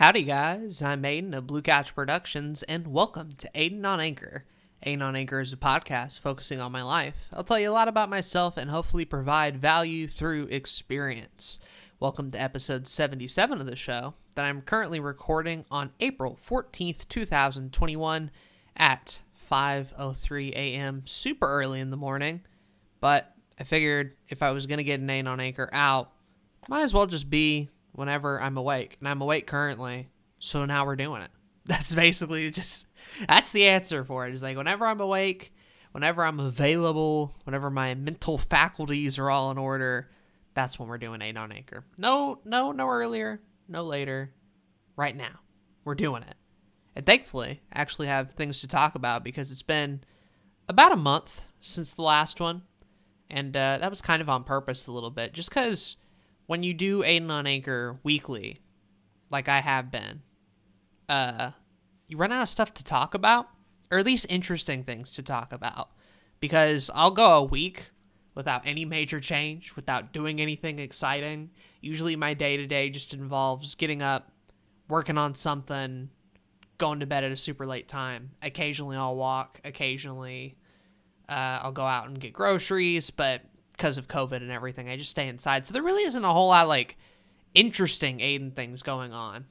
Howdy, guys. I'm Aiden of Blue Couch Productions, and welcome to Aiden on Anchor. Aiden on Anchor is a podcast focusing on my life. I'll tell you a lot about myself and hopefully provide value through experience. Welcome to episode 77 of the show that I'm currently recording on April 14th, 2021 at 5:03 a.m. super early in the morning. But I figured if I was going to get an Aiden on Anchor out, might as well just be whenever I'm awake. And I'm awake currently. So now we're doing it. That's basically just that's the answer for it. Is like whenever I'm awake, whenever I'm available, whenever my mental faculties are all in order, that's when we're doing Aiden on Anchor. No, no, no earlier, no later. Right now. We're doing it. And thankfully, I actually have things to talk about because it's been about a month since the last one. And uh, that was kind of on purpose a little bit, just because when you do Aiden on Anchor weekly, like I have been, uh, you run out of stuff to talk about, or at least interesting things to talk about. Because I'll go a week without any major change, without doing anything exciting. Usually my day to day just involves getting up, working on something, going to bed at a super late time. Occasionally I'll walk, occasionally uh, I'll go out and get groceries, but because of COVID and everything, I just stay inside. So there really isn't a whole lot like interesting Aiden things going on.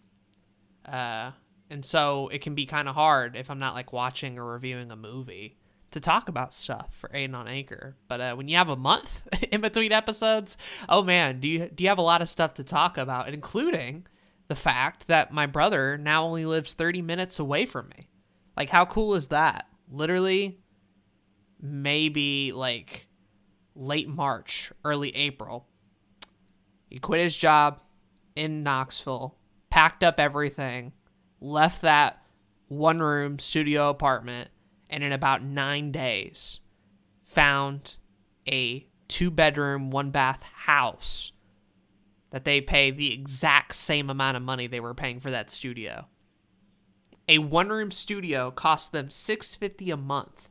Uh, and so it can be kind of hard if I'm not like watching or reviewing a movie to talk about stuff for Aiden on Anchor. But uh, when you have a month in between episodes, oh man, do you do you have a lot of stuff to talk about, including the fact that my brother now only lives 30 minutes away from me. Like how cool is that? Literally maybe like late March, early April. He quit his job in Knoxville, packed up everything, left that one room studio apartment, and in about nine days found a two bedroom, one bath house that they pay the exact same amount of money they were paying for that studio. A one room studio cost them 650 a month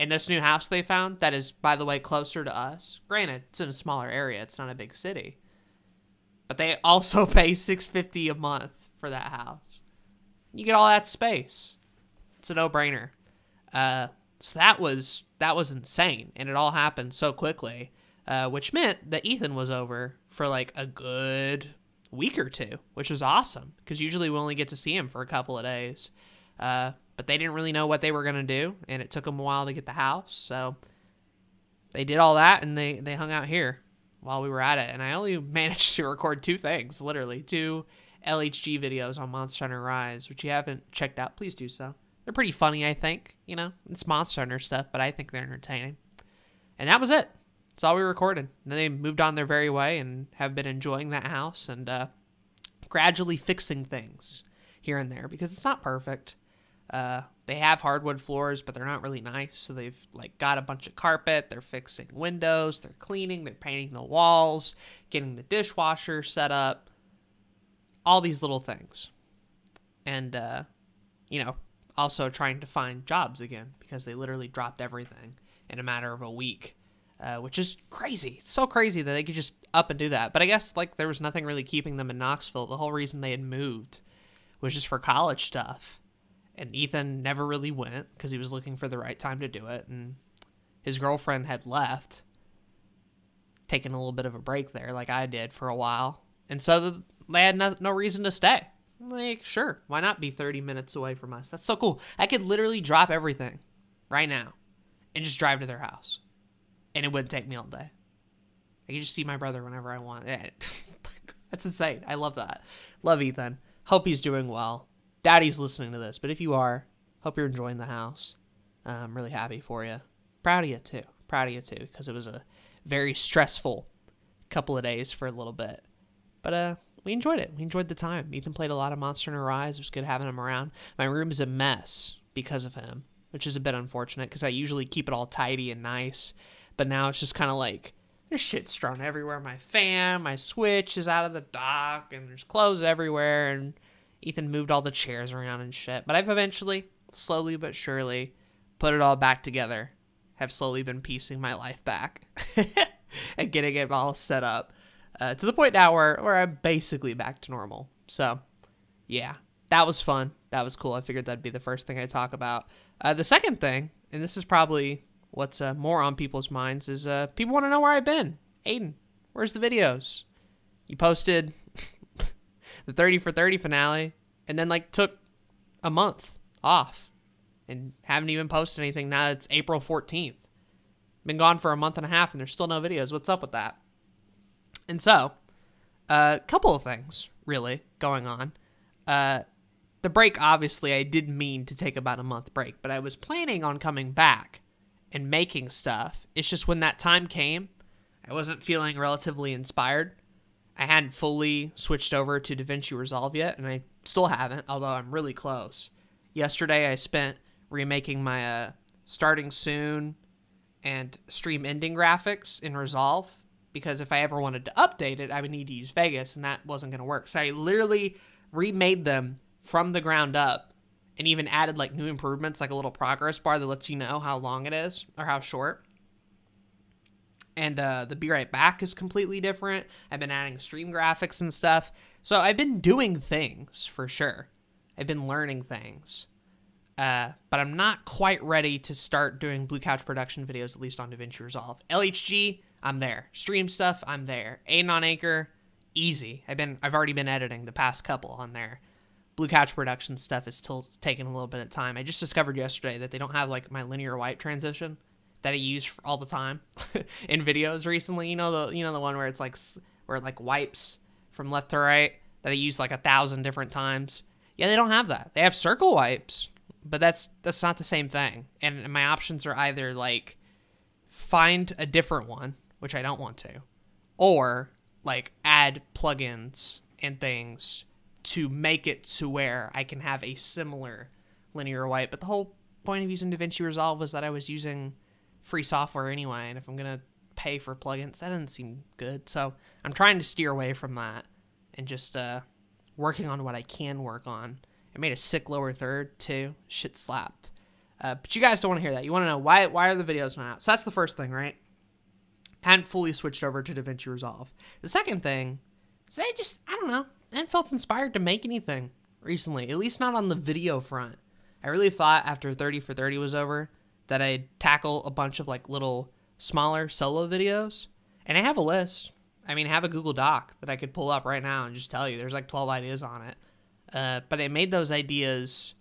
in this new house they found that is by the way closer to us. Granted it's in a smaller area it's not a big city. But they also pay 650 a month for that house. You get all that space. It's a no-brainer. Uh, so that was that was insane and it all happened so quickly uh, which meant that ethan was over for like a good week or two which was awesome because usually we only get to see him for a couple of days. Uh, but they didn't really know what they were going to do, and it took them a while to get the house. So they did all that, and they, they hung out here while we were at it. And I only managed to record two things, literally two LHG videos on Monster Hunter Rise, which you haven't checked out, please do so. They're pretty funny, I think. You know, it's Monster Hunter stuff, but I think they're entertaining. And that was it. That's all we recorded. And then they moved on their very way and have been enjoying that house and uh, gradually fixing things here and there because it's not perfect. Uh, they have hardwood floors, but they're not really nice. So they've like got a bunch of carpet. They're fixing windows. They're cleaning. They're painting the walls, getting the dishwasher set up. All these little things, and uh, you know, also trying to find jobs again because they literally dropped everything in a matter of a week. Uh, which is crazy. It's so crazy that they could just up and do that. But I guess like there was nothing really keeping them in Knoxville. The whole reason they had moved was just for college stuff and Ethan never really went because he was looking for the right time to do it, and his girlfriend had left, taking a little bit of a break there, like I did for a while, and so they had no, no reason to stay. Like, sure, why not be 30 minutes away from us? That's so cool. I could literally drop everything right now and just drive to their house, and it wouldn't take me all day. I could just see my brother whenever I want. That's insane. I love that. Love Ethan. Hope he's doing well daddy's listening to this, but if you are, hope you're enjoying the house. I'm really happy for you. Proud of you too. Proud of you too, because it was a very stressful couple of days for a little bit. But uh, we enjoyed it. We enjoyed the time. Ethan played a lot of Monster Hunter Rise. It was good having him around. My room is a mess because of him, which is a bit unfortunate because I usually keep it all tidy and nice. But now it's just kind of like there's shit strewn everywhere. My fan, my switch is out of the dock, and there's clothes everywhere, and Ethan moved all the chairs around and shit. But I've eventually, slowly but surely, put it all back together. Have slowly been piecing my life back and getting it all set up uh, to the point now where, where I'm basically back to normal. So, yeah, that was fun. That was cool. I figured that'd be the first thing I talk about. Uh, the second thing, and this is probably what's uh, more on people's minds, is uh, people want to know where I've been. Aiden, where's the videos? You posted the 30 for 30 finale and then like took a month off and haven't even posted anything now it's April 14th. Been gone for a month and a half and there's still no videos. What's up with that? And so, a uh, couple of things really going on. Uh, the break, obviously, I did mean to take about a month break, but I was planning on coming back and making stuff. It's just when that time came, I wasn't feeling relatively inspired. I hadn't fully switched over to DaVinci Resolve yet, and I still haven't, although I'm really close. Yesterday, I spent remaking my uh, starting soon and stream ending graphics in Resolve because if I ever wanted to update it, I would need to use Vegas, and that wasn't going to work. So I literally remade them from the ground up and even added like new improvements, like a little progress bar that lets you know how long it is or how short and uh, the Be Right Back is completely different. I've been adding stream graphics and stuff. So I've been doing things for sure. I've been learning things. Uh, but I'm not quite ready to start doing Blue Couch production videos, at least on DaVinci Resolve. LHG, I'm there. Stream stuff, I'm there. Aiden on Anchor, easy. I've been, I've already been editing the past couple on there. Blue Couch production stuff is still taking a little bit of time. I just discovered yesterday that they don't have like my linear wipe transition that I use all the time in videos recently. You know the you know the one where it's like where it like wipes from left to right that I use like a thousand different times. Yeah, they don't have that. They have circle wipes, but that's that's not the same thing. And my options are either like find a different one, which I don't want to, or like add plugins and things to make it to where I can have a similar linear wipe. But the whole point of using DaVinci Resolve was that I was using free software anyway, and if I'm gonna pay for plugins, that doesn't seem good. So I'm trying to steer away from that and just uh, working on what I can work on. I made a sick lower third too. Shit slapped. Uh, but you guys don't want to hear that. You want to know why why are the videos not out? So that's the first thing, right? Hadn't fully switched over to DaVinci Resolve. The second thing is I just I don't know. I hadn't felt inspired to make anything recently. At least not on the video front. I really thought after 30 for 30 was over that I'd tackle a bunch of like little smaller solo videos. And I have a list. I mean, I have a Google Doc that I could pull up right now and just tell you there's like 12 ideas on it. Uh, but I made those ideas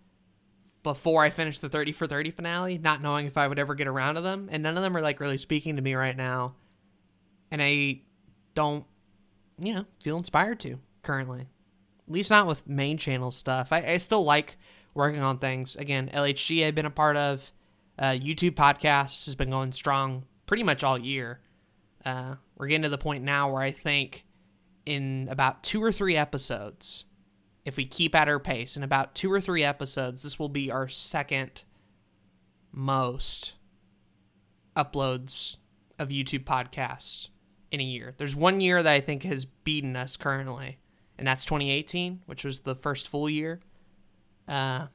before I finished the 30 for 30 finale, not knowing if I would ever get around to them. And none of them are like really speaking to me right now. And I don't, you know, feel inspired to currently. At least not with main channel stuff. I, I still like working on things. Again, LHG I've been a part of. Uh, YouTube podcasts has been going strong pretty much all year. Uh, we're getting to the point now where I think in about two or three episodes, if we keep at our pace, in about two or three episodes, this will be our second most uploads of YouTube podcasts in a year. There's one year that I think has beaten us currently, and that's 2018, which was the first full year. Uh,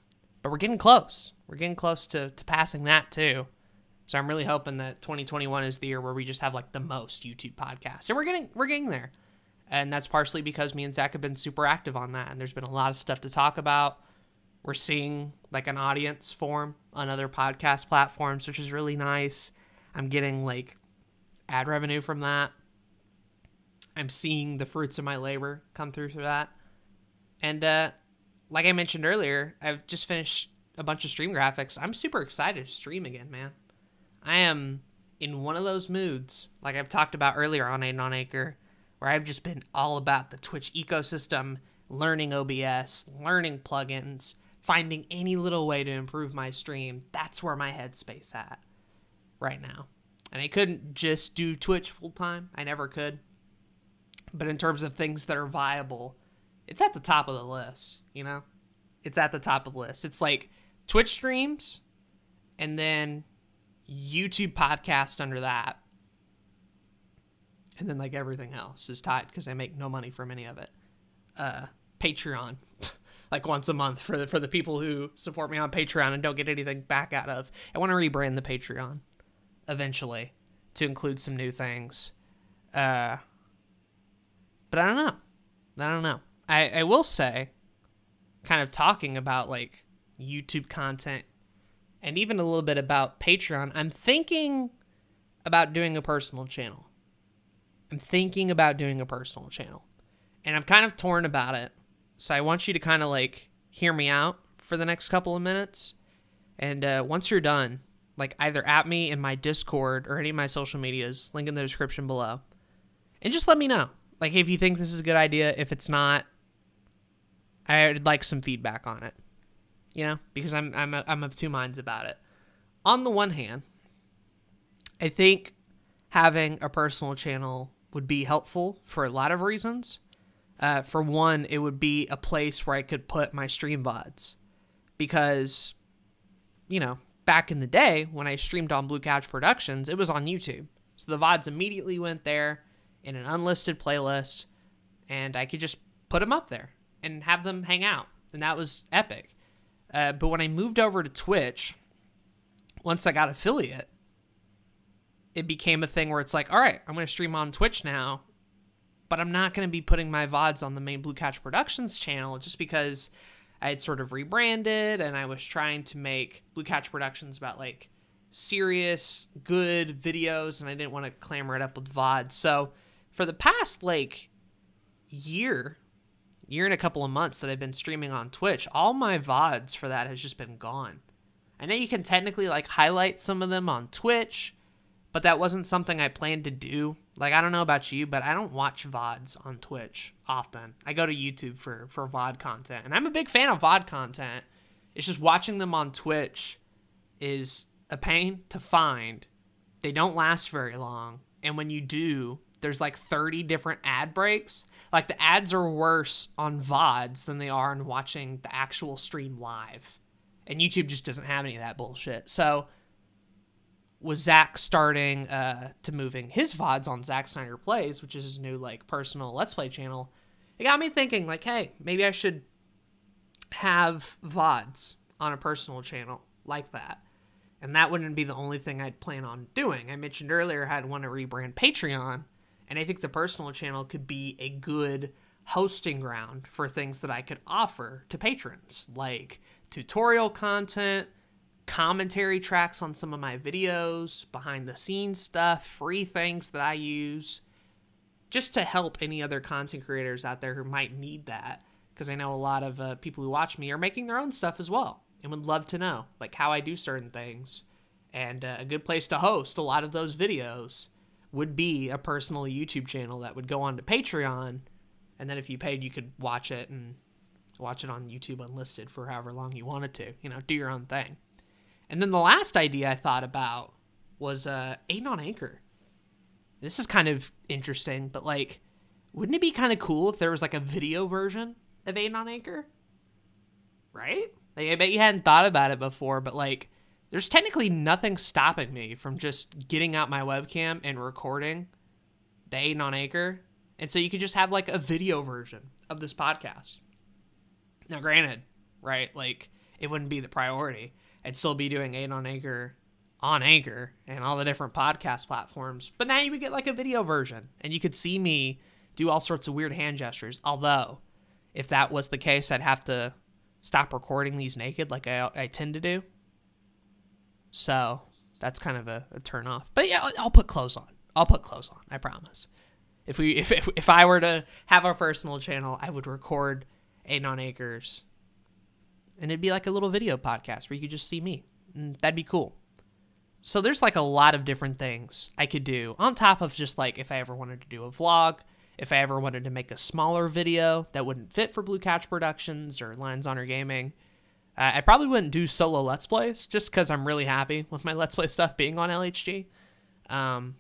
but we're getting close. We're getting close to, to passing that too. So I'm really hoping that 2021 is the year where we just have like the most YouTube podcasts. And we're getting we're getting there. And that's partially because me and Zach have been super active on that. And there's been a lot of stuff to talk about. We're seeing like an audience form on other podcast platforms, which is really nice. I'm getting like ad revenue from that. I'm seeing the fruits of my labor come through through that. And uh like I mentioned earlier, I've just finished a bunch of stream graphics. I'm super excited to stream again, man. I am in one of those moods, like I've talked about earlier on Aiden on Anchor, where I've just been all about the Twitch ecosystem, learning OBS, learning plugins, finding any little way to improve my stream. That's where my headspace at right now. And I couldn't just do Twitch full time. I never could. But in terms of things that are viable it's at the top of the list, you know? It's at the top of the list. It's like Twitch streams and then YouTube podcast under that. And then like everything else is tied because I make no money from any of it. Uh Patreon. like once a month for the for the people who support me on Patreon and don't get anything back out of. I want to rebrand the Patreon eventually to include some new things. Uh but I don't know. I don't know. I, I will say kind of talking about like YouTube content and even a little bit about Patreon, I'm thinking about doing a personal channel. I'm thinking about doing a personal channel. And I'm kind of torn about it. So I want you to kind of like hear me out for the next couple of minutes. And uh, once you're done, like either at me in my Discord or any of my social medias, link in the description below. And just let me know. Like if you think this is a good idea, if it's not, I'd like some feedback on it. You know, because I'm I'm I'm of two minds about it. On the one hand, I think having a personal channel would be helpful for a lot of reasons. Uh, for one, it would be a place where I could put my stream VODs because, you know, back in the day when I streamed on Blue Couch Productions, it was on YouTube. So the VODs immediately went there in an unlisted playlist, and I could just put them up there and have them hang out. And that was epic. Uh, but when I moved over to Twitch, once I got affiliate, it became a thing where it's like, all right, I'm going to stream on Twitch now, but I'm not going to be putting my VODs on the main Blue Couch Productions channel just because I had sort of rebranded and I was trying to make Blue Couch Productions about like serious, good videos, and I didn't want to clamor it up with VODs. So for the past like year, year and a couple of months that I've been streaming on Twitch, all my VODs for that has just been gone. I know you can technically like highlight some of them on Twitch, but that wasn't something I planned to do. Like I don't know about you, but I don't watch VODs on Twitch often. I go to YouTube for for VOD content. And I'm a big fan of VOD content. It's just watching them on Twitch is a pain to find. They don't last very long. And when you do, there's like 30 different ad breaks. Like the ads are worse on VODs than they are on watching the actual stream live. And YouTube just doesn't have any of that bullshit. So was Zach starting uh, to moving his VODs on Zack Snyder Plays, which is his new like personal Let's Play channel, it got me thinking like, hey, maybe I should have VODs on a personal channel like that. And that wouldn't be the only thing I'd plan on doing. I mentioned earlier I'd want to rebrand Patreon, and I think the personal channel could be a good hosting ground for things that I could offer to patrons, like tutorial content, commentary tracks on some of my videos, behind the scenes stuff, free things that I use, just to help any other content creators out there who might need that. Because I know a lot of uh, people who watch me are making their own stuff as well and would love to know like how I do certain things. And uh, a good place to host a lot of those videos would be a personal YouTube channel that would go on to Patreon. And then if you paid, you could watch it and watch it on YouTube unlisted for however long you wanted to. You know, do your own thing. And then the last idea I thought about was uh, Aiden on Anchor. This is kind of interesting, but like, wouldn't it be kind of cool if there was like a video version of Aiden on Anchor? Right? Like, I bet you hadn't thought about it before, but like, there's technically nothing stopping me from just getting out my webcam and recording the Aiden on Anchor. And so you could just have like a video version of this podcast. Now, granted, right? Like, it wouldn't be the priority. I'd still be doing Aiden on Anchor on Anchor and all the different podcast platforms. But now you would get like a video version and you could see me do all sorts of weird hand gestures. Although, if that was the case, I'd have to stop recording these naked like I, I tend to do. So that's kind of a, a turn off. But yeah, I'll, put clothes on. I'll put clothes on. I promise. If we if, if, if I were to have a personal channel, I would record Aiden on Anchors, and it'd be like a little video podcast where you could just see me. And that'd be cool. So there's like a lot of different things I could do on top of just like if I ever wanted to do a vlog, if I ever wanted to make a smaller video that wouldn't fit for Blue Couch Productions or Lions Honor Gaming. Uh, I probably wouldn't do solo Let's Plays just because I'm really happy with my Let's Play stuff being on LHG. Um,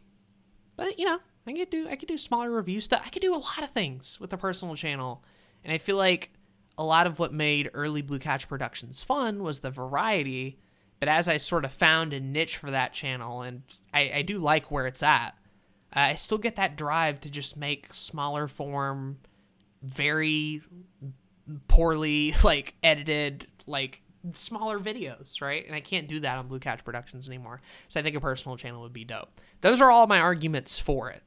but you know, I could do I could do smaller review stuff. I could do a lot of things with a personal channel, and I feel like a lot of what made early Blue Couch Productions fun was the variety. But as I sort of found a niche for that channel, and I, I do like where it's at, uh, I still get that drive to just make smaller form, very poorly like edited, like smaller videos, right? And I can't do that on Blue Couch Productions anymore. So I think a personal channel would be dope. Those are all my arguments for it.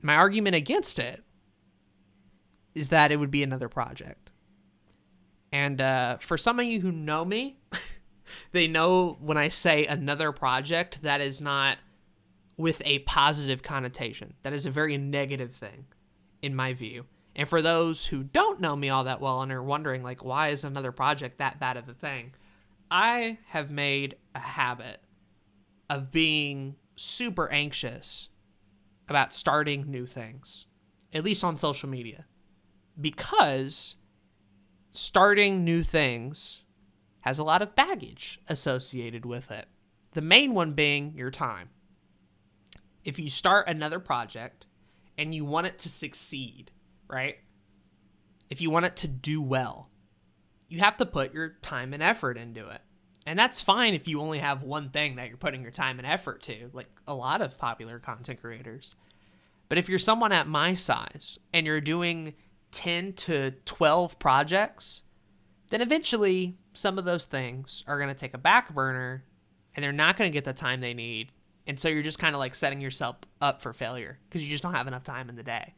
My argument against it is that it would be another project. And uh, for some of you who know me, they know when I say another project, that is not with a positive connotation. That is a very negative thing, in my view. And for those who don't know me all that well and are wondering, like, why is another project that bad of a thing? I have made a habit of being super anxious about starting new things, at least on social media, because starting new things has a lot of baggage associated with it. The main one being your time. If you start another project and you want it to succeed, right? If you want it to do well, you have to put your time and effort into it. And that's fine if you only have one thing that you're putting your time and effort to, like a lot of popular content creators. But if you're someone at my size and you're doing 10 to 12 projects, then eventually some of those things are going to take a back burner and they're not going to get the time they need. And so you're just kind of like setting yourself up for failure because you just don't have enough time in the day.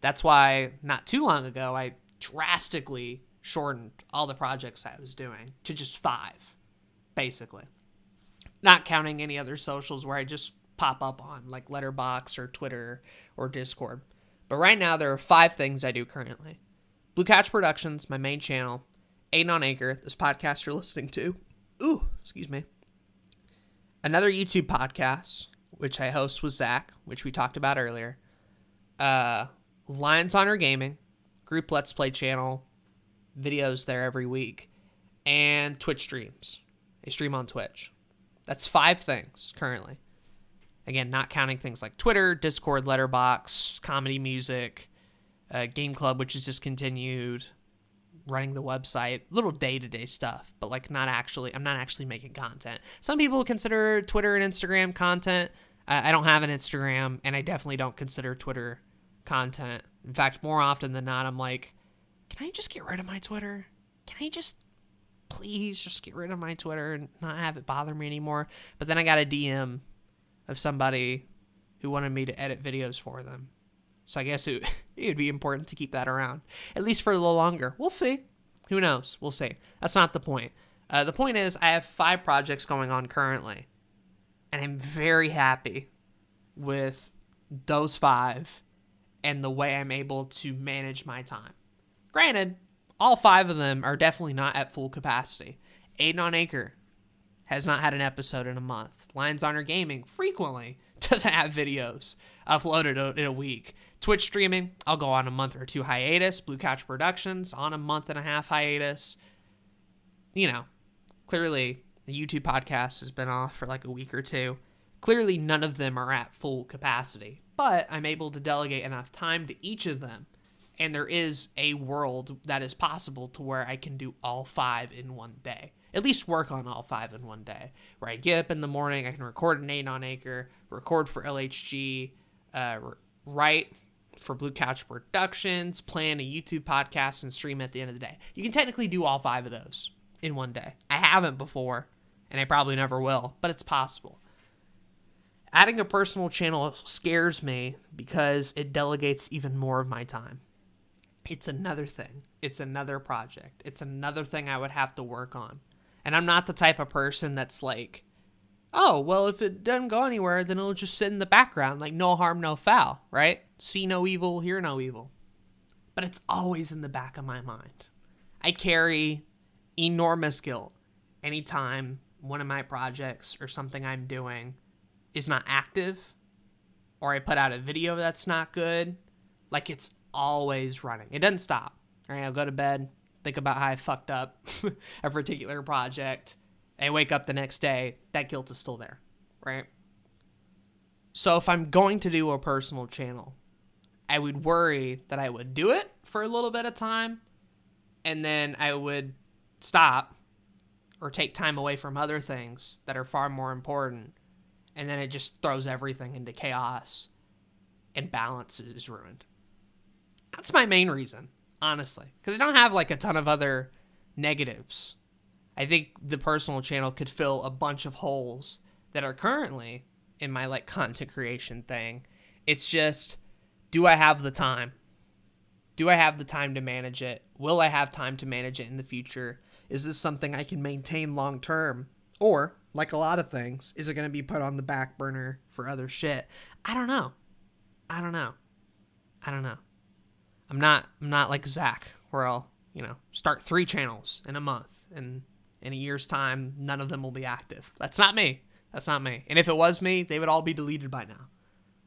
That's why not too long ago, I drastically shortened all the projects I was doing to just five, basically. Not counting any other socials where I just pop up on, like Letterboxd or Twitter or Discord. But right now, there are five things I do currently Blue Couch Productions, my main channel, Aiden on Anchor, this podcast you're listening to. Ooh, excuse me. Another YouTube podcast, which I host with Zach, which we talked about earlier. Uh, Lions Honor Gaming, group Let's Play channel, videos there every week, and Twitch streams. I stream on Twitch. That's five things currently. Again, not counting things like Twitter, Discord, Letterboxd, comedy music, uh, Game Club, which is discontinued, running the website, little day to day stuff, but like not actually, I'm not actually making content. Some people consider Twitter and Instagram content. Uh, I don't have an Instagram, and I definitely don't consider Twitter content. In fact, more often than not, I'm like, can I just get rid of my Twitter? Can I just please just get rid of my Twitter and not have it bother me anymore? But then I got a DM of somebody who wanted me to edit videos for them. So I guess it, would be important to keep that around, at least for a little longer. We'll see. Who knows? We'll see. That's not the point. Uh, the point is, I have five projects going on currently, and I'm very happy with those five and the way I'm able to manage my time. Granted, all five of them are definitely not at full capacity. Aiden on Anchor has not had an episode in a month. Lions Honor Gaming frequently doesn't have videos uploaded in a week. Twitch streaming, I'll go on a month or two hiatus. Blue Couch Productions on a month and a half hiatus. You know, clearly the YouTube podcast has been off for like a week or two. Clearly, none of them are at full capacity, but I'm able to delegate enough time to each of them. And there is a world that is possible to where I can do all five in one day. At least work on all five in one day. Where I get up in the morning, I can record an Aiden on Anchor, record for LHG, uh, write for Blue Couch Productions, plan a YouTube podcast, and stream at the end of the day. You can technically do all five of those in one day. I haven't before, and I probably never will, but it's possible. Adding a personal channel scares me because it delegates even more of my time. It's another thing. It's another project. It's another thing I would have to work on. And I'm not the type of person that's like, oh, well, if it doesn't go anywhere, then it'll just sit in the background, like no harm, no foul, right? See no evil, hear no evil. But it's always in the back of my mind. I carry enormous guilt anytime one of my projects or something I'm doing is not active or I put out a video that's not good. Like it's always running. It doesn't stop. Right? I'll go to bed, think about how I fucked up a particular project, I wake up the next day, that guilt is still there, right? So if I'm going to do a personal channel, I would worry that I would do it for a little bit of time and then I would stop or take time away from other things that are far more important. And then it just throws everything into chaos and balance is ruined. That's my main reason, honestly, because I don't have like a ton of other negatives I think the personal channel could fill a bunch of holes that are currently in my like content creation thing. It's just do I have the time? Do I have the time to manage it? Will I have time to manage it in the future? Is this something I can maintain long term? Or, like a lot of things, is it going to be put on the back burner for other shit? I don't know. I don't know. I don't know. I'm not I'm not like Zach where I'll, you know, start three channels in a month and in a year's time none of them will be active. That's not me. That's not me. And if it was me, they would all be deleted by now.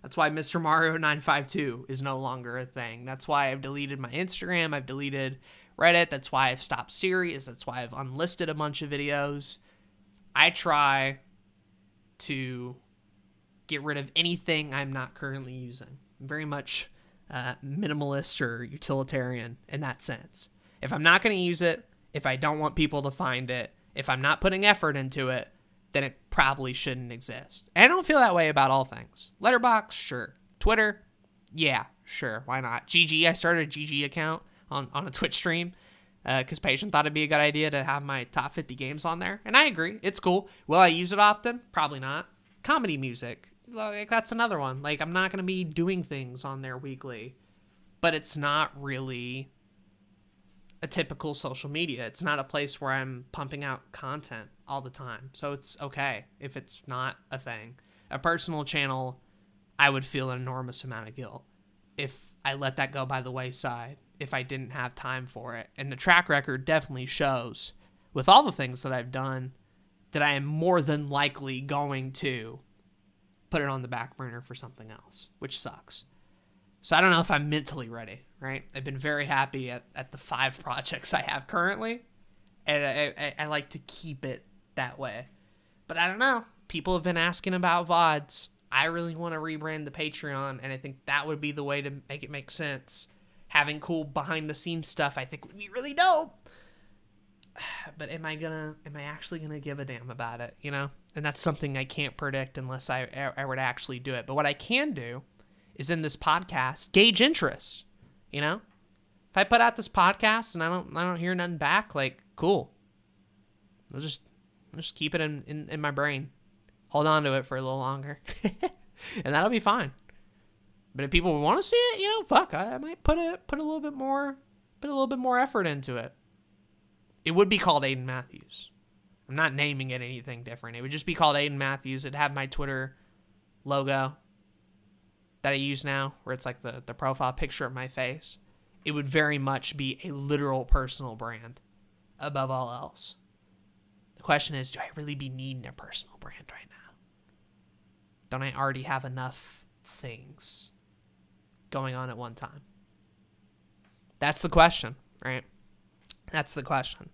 That's why Mr. Mario 952 is no longer a thing. That's why I've deleted my Instagram, I've deleted Reddit, that's why I've stopped series, that's why I've unlisted a bunch of videos. I try to get rid of anything I'm not currently using. I'm very much uh, minimalist or utilitarian in that sense. If I'm not going to use it, if I don't want people to find it, if I'm not putting effort into it, then it probably shouldn't exist. And I don't feel that way about all things. Letterboxd, sure. Twitter, yeah, sure. Why not? GG, I started a GG account on, on a Twitch stream because uh, Patient thought it'd be a good idea to have my top 50 games on there. And I agree. It's cool. Will I use it often? Probably not. Comedy music. Like, that's another one. Like, I'm not going to be doing things on there weekly, but it's not really a typical social media. It's not a place where I'm pumping out content all the time. So it's okay if it's not a thing. A personal channel, I would feel an enormous amount of guilt if I let that go by the wayside, if I didn't have time for it. And the track record definitely shows with all the things that I've done that I am more than likely going to put it on the back burner for something else, which sucks. So I don't know if I'm mentally ready, right? I've been very happy at, at the five projects I have currently, and I, I, I like to keep it that way. But I don't know. People have been asking about VODs. I really want to rebrand the Patreon, and I think that would be the way to make it make sense. Having cool behind the scenes stuff, I think would be really dope. But am I gonna? Am I actually gonna give a damn about it? You know, and that's something I can't predict unless I I were to actually do it. But what I can do is in this podcast gauge interest. You know, if I put out this podcast and I don't I don't hear nothing back, like cool. I'll just I'll just keep it in, in, in my brain. Hold on to it for a little longer. and that'll be fine. But if people want to see it, you know, fuck, I, I might put a put a little bit more put a little bit more effort into it. It would be called Aiden Matthews. I'm not naming it anything different. It would just be called Aiden Matthews. It'd have my Twitter logo that I use now, where it's like the, the profile picture of my face, it would very much be a literal personal brand above all else. The question is, do I really be needing a personal brand right now? Don't I already have enough things going on at one time? That's the question, right? That's the question.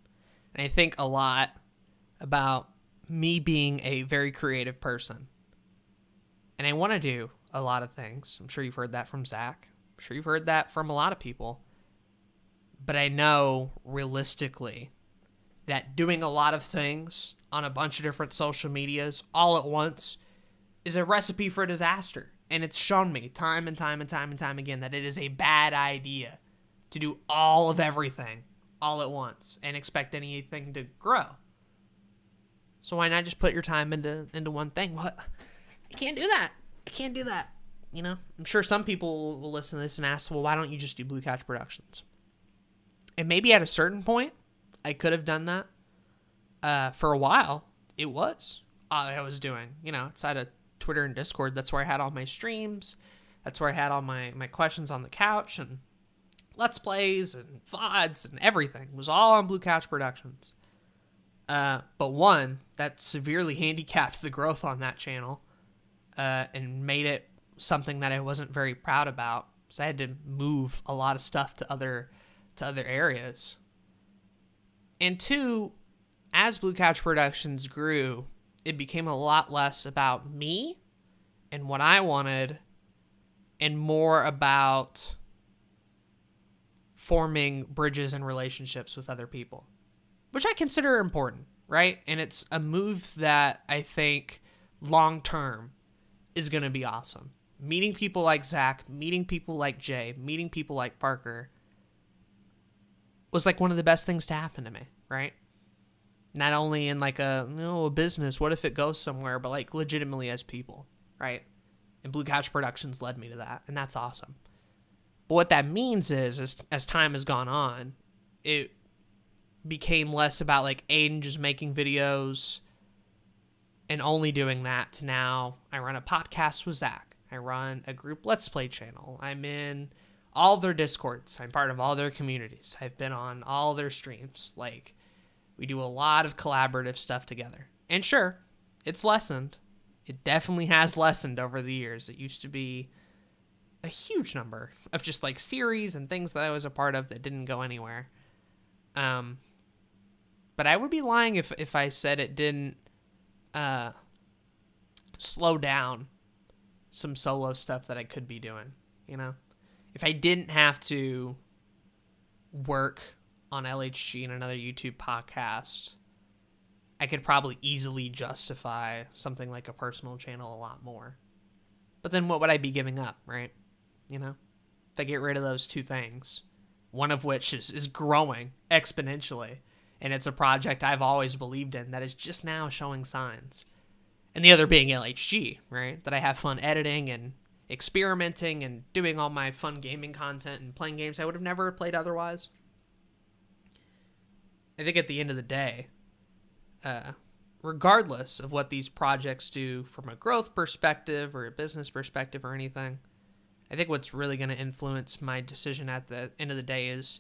And I think a lot about me being a very creative person. And I want to do a lot of things. I'm sure you've heard that from Zach. I'm sure you've heard that from a lot of people. But I know realistically that doing a lot of things on a bunch of different social medias all at once is a recipe for disaster. And it's shown me time and time and time and time again that it is a bad idea to do all of everything all at once and expect anything to grow. So why not just put your time into into one thing? What? I can't do that. I can't do that. You know, I'm sure some people will listen to this and ask, well, why don't you just do Blue Couch Productions? And maybe at a certain point, I could have done that. Uh, for a while, it was all I was doing. You know, outside of Twitter and Discord, that's where I had all my streams. That's where I had all my my questions on the couch and let's plays and VODs and everything. It was all on Blue Couch Productions. Uh, but one that severely handicapped the growth on that channel uh, and made it something that I wasn't very proud about. So I had to move a lot of stuff to other to other areas. And two, as Blue Couch Productions grew, it became a lot less about me and what I wanted and more about forming bridges and relationships with other people, which I consider important, right? And it's a move that I think long term is going to be awesome. Meeting people like Zach, meeting people like Jay, meeting people like Parker was like one of the best things to happen to me, right? Not only in like a you know, a business, what if it goes somewhere, but like legitimately as people, right? And Blue Couch Productions led me to that, and that's awesome. But what that means is, as, as time has gone on, it became less about like Aiden just making videos and only doing that to now I run a podcast with Zach. I run a group Let's Play channel. I'm in all their discords. I'm part of all their communities. I've been on all their streams. Like we do a lot of collaborative stuff together. And sure, it's lessened. It definitely has lessened over the years. It used to be a huge number of just like series and things that I was a part of that didn't go anywhere. Um but I would be lying if if I said it didn't uh, slow down some solo stuff that I could be doing. You know, if I didn't have to work on LHG and another YouTube podcast, I could probably easily justify something like a personal channel a lot more. But then what would I be giving up, right? You know, if I get rid of those two things, one of which is, is growing exponentially and it's a project I've always believed in that is just now showing signs. And the other being LHG, right? That I have fun editing and experimenting and doing all my fun gaming content and playing games I would have never played otherwise. I think at the end of the day, uh, regardless of what these projects do from a growth perspective or a business perspective or anything, I think what's really going to influence my decision at the end of the day is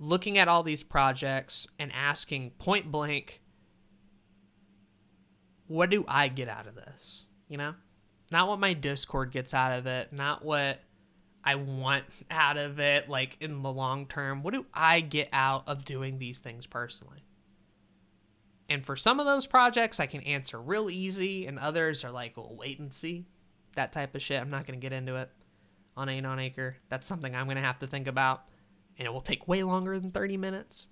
looking at all these projects and asking point blank, what do I get out of this? You know? Not what my Discord gets out of it, not what I want out of it, like in the long term. What do I get out of doing these things personally? And for some of those projects, I can answer real easy, and others are like, well, wait and see. That type of shit. I'm not going to get into it on Aiden on Anchor. That's something I'm going to have to think about and it will take way longer than 30 minutes.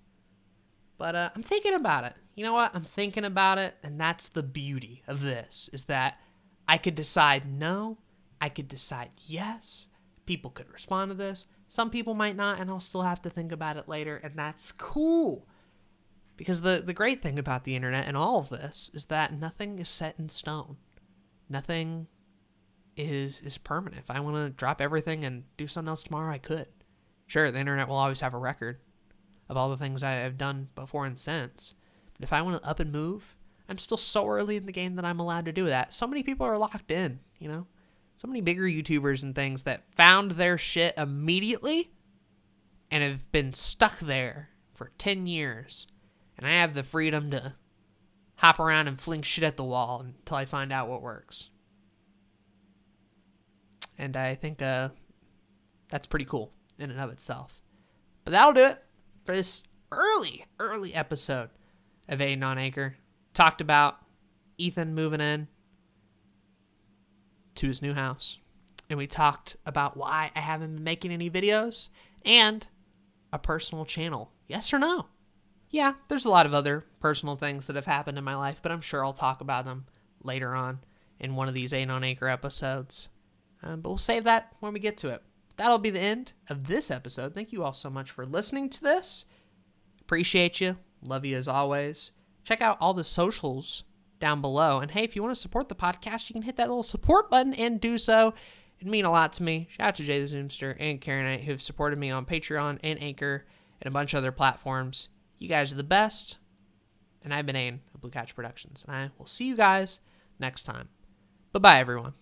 But uh, I'm thinking about it. You know what? I'm thinking about it, and that's the beauty of this is that I could decide no, I could decide yes. People could respond to this. Some people might not, and I'll still have to think about it later, and that's cool. Because the, the great thing about the internet and all of this is that nothing is set in stone. Nothing is is permanent. If I want to drop everything and do something else tomorrow, I could. Sure, the internet will always have a record of all the things I have done before and since. But if I want to up and move, I'm still so early in the game that I'm allowed to do that. So many people are locked in, you know? So many bigger YouTubers and things that found their shit immediately and have been stuck there for 10 years. And I have the freedom to hop around and fling shit at the wall until I find out what works. And I think uh, that's pretty cool in and of itself. But that'll do it for this early, early episode of Aiden on Anchor. Talked about Ethan moving in to his new house. And we talked about why I haven't been making any videos and a personal channel. Yes or no? Yeah, there's a lot of other personal things that have happened in my life, but I'm sure I'll talk about them later on in one of these Aiden on Anchor episodes. Um, but we'll save that when we get to it that'll be the end of this episode. Thank you all so much for listening to this. Appreciate you. Love you as always. Check out all the socials down below. And hey, if you want to support the podcast, you can hit that little support button and do so. It'd mean a lot to me. Shout out to Jay the Zoomster and Karen Knight who've supported me on Patreon and Anchor and a bunch of other platforms. You guys are the best. And I've been Aiden of Blue Couch Productions. And I will see you guys next time. Bye bye, everyone.